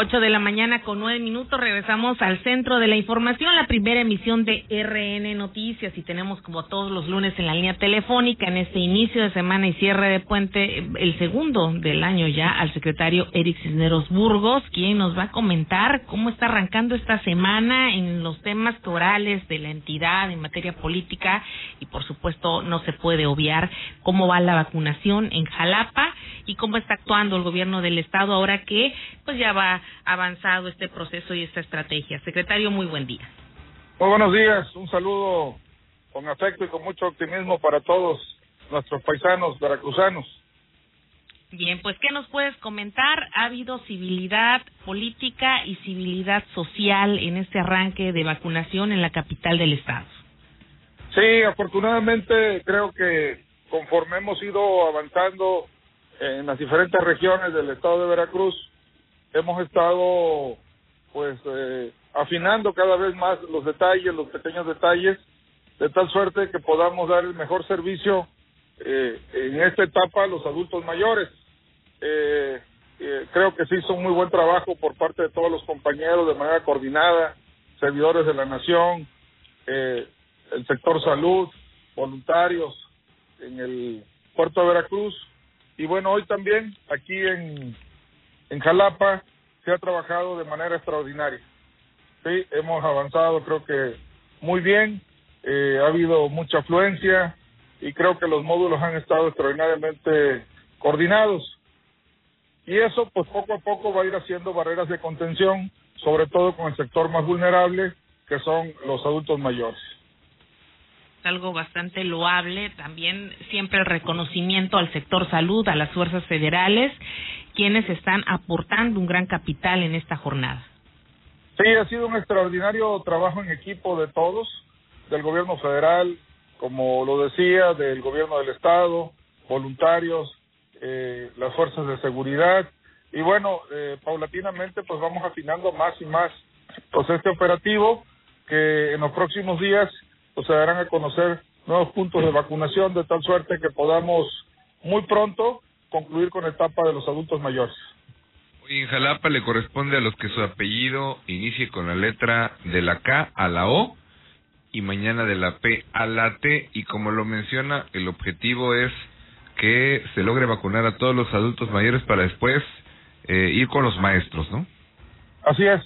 8 de la mañana con 9 minutos. Regresamos al centro de la información, la primera emisión de RN Noticias. Y tenemos, como todos los lunes, en la línea telefónica, en este inicio de semana y cierre de puente, el segundo del año ya, al secretario Eric Cisneros Burgos, quien nos va a comentar cómo está arrancando esta semana en los temas orales de la entidad en materia política. Y por supuesto, no se puede obviar cómo va la vacunación en Jalapa y cómo está actuando el gobierno del Estado ahora que pues ya va avanzado este proceso y esta estrategia. Secretario, muy buen día. Muy buenos días, un saludo con afecto y con mucho optimismo para todos nuestros paisanos veracruzanos. Bien, pues ¿qué nos puedes comentar? ¿Ha habido civilidad política y civilidad social en este arranque de vacunación en la capital del estado? Sí, afortunadamente creo que conforme hemos ido avanzando en las diferentes regiones del estado de Veracruz, hemos estado pues eh, afinando cada vez más los detalles, los pequeños detalles, de tal suerte que podamos dar el mejor servicio eh, en esta etapa a los adultos mayores. Eh, eh, creo que se hizo un muy buen trabajo por parte de todos los compañeros de manera coordinada, servidores de la nación, eh, el sector salud, voluntarios en el puerto de Veracruz. Y bueno, hoy también aquí en en Jalapa se ha trabajado de manera extraordinaria. Sí, hemos avanzado creo que muy bien, eh, ha habido mucha afluencia y creo que los módulos han estado extraordinariamente coordinados. Y eso pues poco a poco va a ir haciendo barreras de contención, sobre todo con el sector más vulnerable, que son los adultos mayores algo bastante loable. También siempre el reconocimiento al sector salud, a las fuerzas federales quienes están aportando un gran capital en esta jornada. Sí, ha sido un extraordinario trabajo en equipo de todos, del gobierno federal, como lo decía, del gobierno del estado, voluntarios, eh, las fuerzas de seguridad y bueno, eh, paulatinamente pues vamos afinando más y más pues este operativo que en los próximos días pues se darán a conocer nuevos puntos de vacunación de tal suerte que podamos muy pronto concluir con la etapa de los adultos mayores. Hoy en Jalapa le corresponde a los que su apellido inicie con la letra de la K a la O y mañana de la P a la T y como lo menciona, el objetivo es que se logre vacunar a todos los adultos mayores para después eh, ir con los maestros, ¿no? Así es.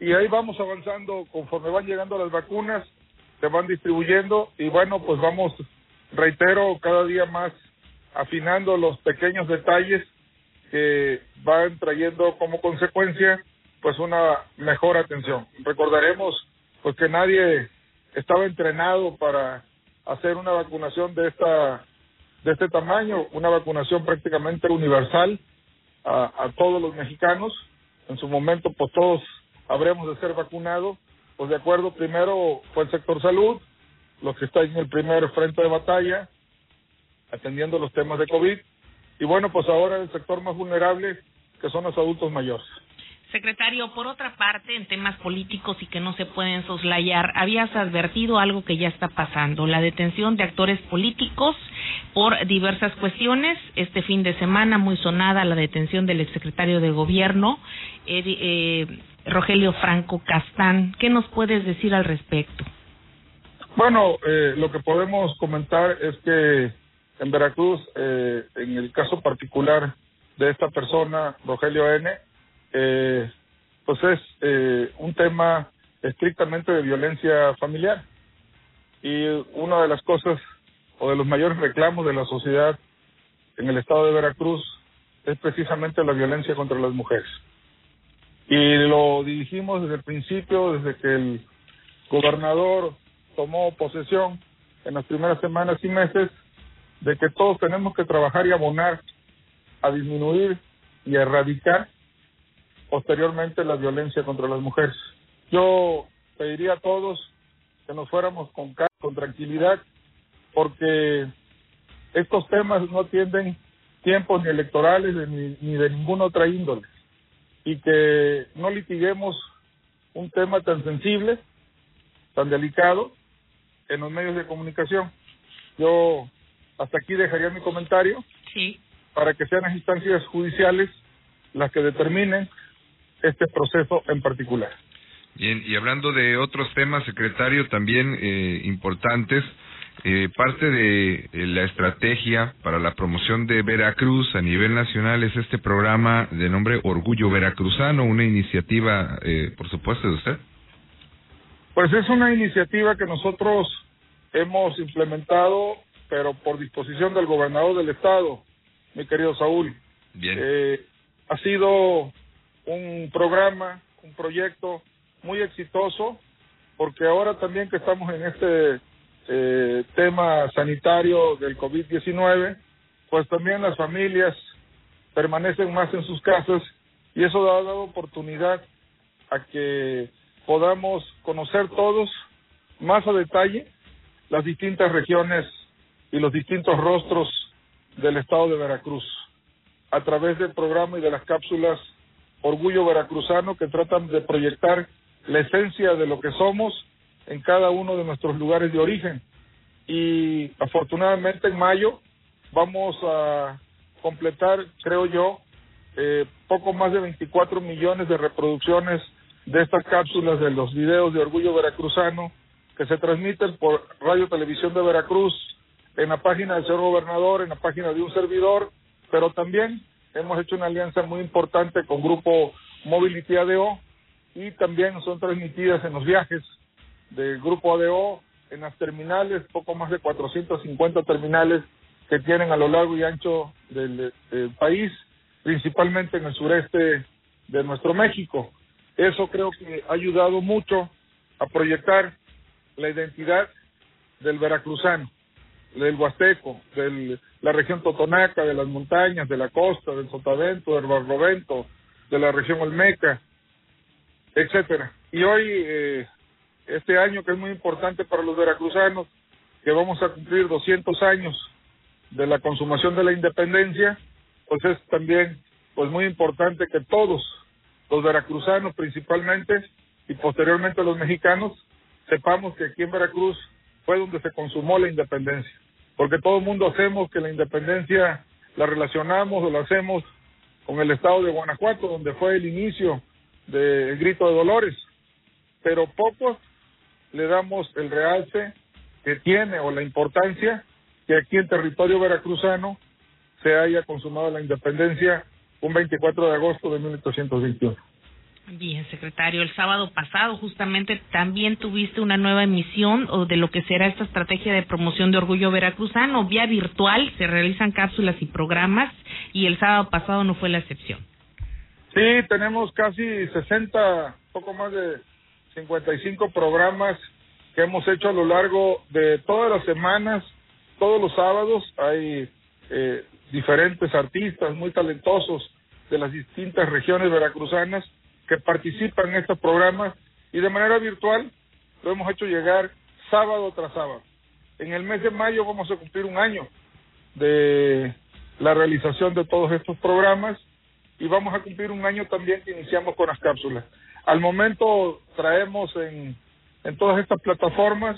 Y ahí vamos avanzando conforme van llegando las vacunas, se van distribuyendo y bueno, pues vamos, reitero, cada día más afinando los pequeños detalles que van trayendo como consecuencia pues una mejor atención. Recordaremos pues que nadie estaba entrenado para hacer una vacunación de esta de este tamaño, una vacunación prácticamente universal a, todos los mexicanos. En su momento pues todos habremos de ser vacunados, pues de acuerdo primero fue el sector salud, los que están en el primer frente de batalla, atendiendo los temas de COVID. Y bueno, pues ahora el sector más vulnerable, que son los adultos mayores. Secretario, por otra parte, en temas políticos y que no se pueden soslayar, habías advertido algo que ya está pasando, la detención de actores políticos por diversas cuestiones. Este fin de semana, muy sonada la detención del exsecretario de Gobierno, eh, Rogelio Franco Castán. ¿Qué nos puedes decir al respecto? Bueno, eh, lo que podemos comentar es que en Veracruz, eh, en el caso particular de esta persona, Rogelio N., eh, pues es eh, un tema estrictamente de violencia familiar. Y una de las cosas o de los mayores reclamos de la sociedad en el estado de Veracruz es precisamente la violencia contra las mujeres. Y lo dirigimos desde el principio, desde que el gobernador tomó posesión en las primeras semanas y meses, de que todos tenemos que trabajar y abonar a disminuir y erradicar posteriormente la violencia contra las mujeres. Yo pediría a todos que nos fuéramos con con tranquilidad, porque estos temas no tienden tiempos ni electorales ni, ni de ninguna otra índole y que no litiguemos un tema tan sensible, tan delicado en los medios de comunicación. Yo hasta aquí dejaría mi comentario sí. para que sean las instancias judiciales las que determinen este proceso en particular. Bien, y hablando de otros temas, secretario, también eh, importantes, eh, parte de eh, la estrategia para la promoción de Veracruz a nivel nacional es este programa de nombre Orgullo Veracruzano, una iniciativa, eh, por supuesto, de usted. Pues es una iniciativa que nosotros hemos implementado, pero por disposición del gobernador del estado, mi querido Saúl. Bien. Eh, ha sido un programa, un proyecto muy exitoso, porque ahora también que estamos en este eh, tema sanitario del COVID-19, pues también las familias permanecen más en sus casas y eso ha dado oportunidad a que podamos conocer todos más a detalle las distintas regiones y los distintos rostros del estado de Veracruz a través del programa y de las cápsulas Orgullo Veracruzano que tratan de proyectar la esencia de lo que somos en cada uno de nuestros lugares de origen. Y afortunadamente en mayo vamos a completar, creo yo, eh, poco más de 24 millones de reproducciones de estas cápsulas de los videos de Orgullo Veracruzano que se transmiten por Radio Televisión de Veracruz, en la página del señor gobernador, en la página de un servidor, pero también hemos hecho una alianza muy importante con Grupo Mobility ADO y también son transmitidas en los viajes del Grupo ADO, en las terminales, poco más de 450 terminales que tienen a lo largo y ancho del, del país, principalmente en el sureste de nuestro México. Eso creo que ha ayudado mucho a proyectar la identidad del veracruzano, del huasteco, de la región totonaca, de las montañas, de la costa, del sotavento, del barrovento, de la región olmeca, etcétera. Y hoy, eh, este año que es muy importante para los veracruzanos, que vamos a cumplir 200 años de la consumación de la independencia, pues es también pues muy importante que todos los veracruzanos principalmente y posteriormente los mexicanos sepamos que aquí en Veracruz fue donde se consumó la independencia, porque todo el mundo hacemos que la independencia la relacionamos o la hacemos con el estado de Guanajuato, donde fue el inicio del grito de Dolores, pero pocos le damos el realce que tiene o la importancia que aquí en territorio veracruzano se haya consumado la independencia un 24 de agosto de 1821. Bien, secretario, el sábado pasado justamente también tuviste una nueva emisión o de lo que será esta estrategia de promoción de orgullo veracruzano. Vía virtual se realizan cápsulas y programas y el sábado pasado no fue la excepción. Sí, tenemos casi 60, poco más de 55 programas que hemos hecho a lo largo de todas las semanas, todos los sábados. Hay eh, diferentes artistas muy talentosos de las distintas regiones veracruzanas que participan en estos programas y de manera virtual lo hemos hecho llegar sábado tras sábado. En el mes de mayo vamos a cumplir un año de la realización de todos estos programas y vamos a cumplir un año también que iniciamos con las cápsulas. Al momento traemos en, en todas estas plataformas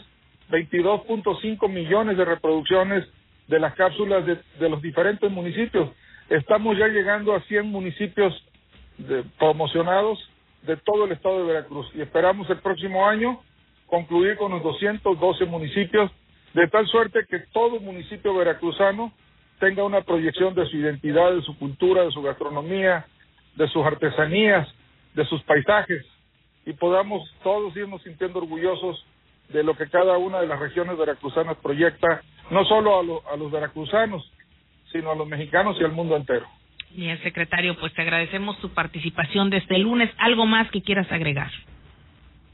22.5 millones de reproducciones de las cápsulas de, de los diferentes municipios. Estamos ya llegando a 100 municipios de, promocionados de todo el estado de Veracruz y esperamos el próximo año concluir con los 212 municipios de tal suerte que todo municipio veracruzano tenga una proyección de su identidad, de su cultura, de su gastronomía, de sus artesanías, de sus paisajes y podamos todos irnos sintiendo orgullosos de lo que cada una de las regiones veracruzanas proyecta, no solo a, lo, a los veracruzanos, sino a los mexicanos y al mundo entero. Bien, secretario, pues te agradecemos tu participación desde el lunes. ¿Algo más que quieras agregar?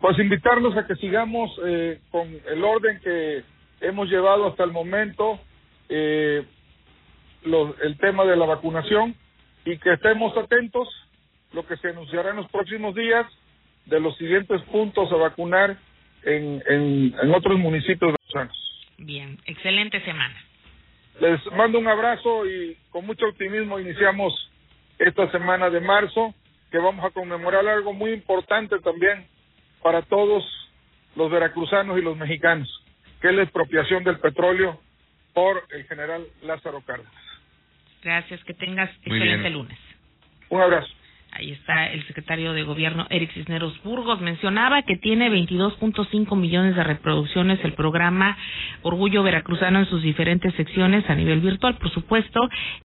Pues invitarlos a que sigamos eh, con el orden que hemos llevado hasta el momento, eh, lo, el tema de la vacunación y que estemos atentos lo que se anunciará en los próximos días de los siguientes puntos a vacunar en, en, en otros municipios veracruzanos. Bien, excelente semana. Les mando un abrazo y con mucho optimismo iniciamos esta semana de marzo, que vamos a conmemorar algo muy importante también para todos los veracruzanos y los mexicanos, que es la expropiación del petróleo por el general Lázaro Cárdenas. Gracias, que tengas excelente lunes. Un abrazo. Ahí está el secretario de Gobierno, Eric Cisneros Burgos. Mencionaba que tiene 22.5 millones de reproducciones el programa Orgullo Veracruzano en sus diferentes secciones a nivel virtual, por supuesto.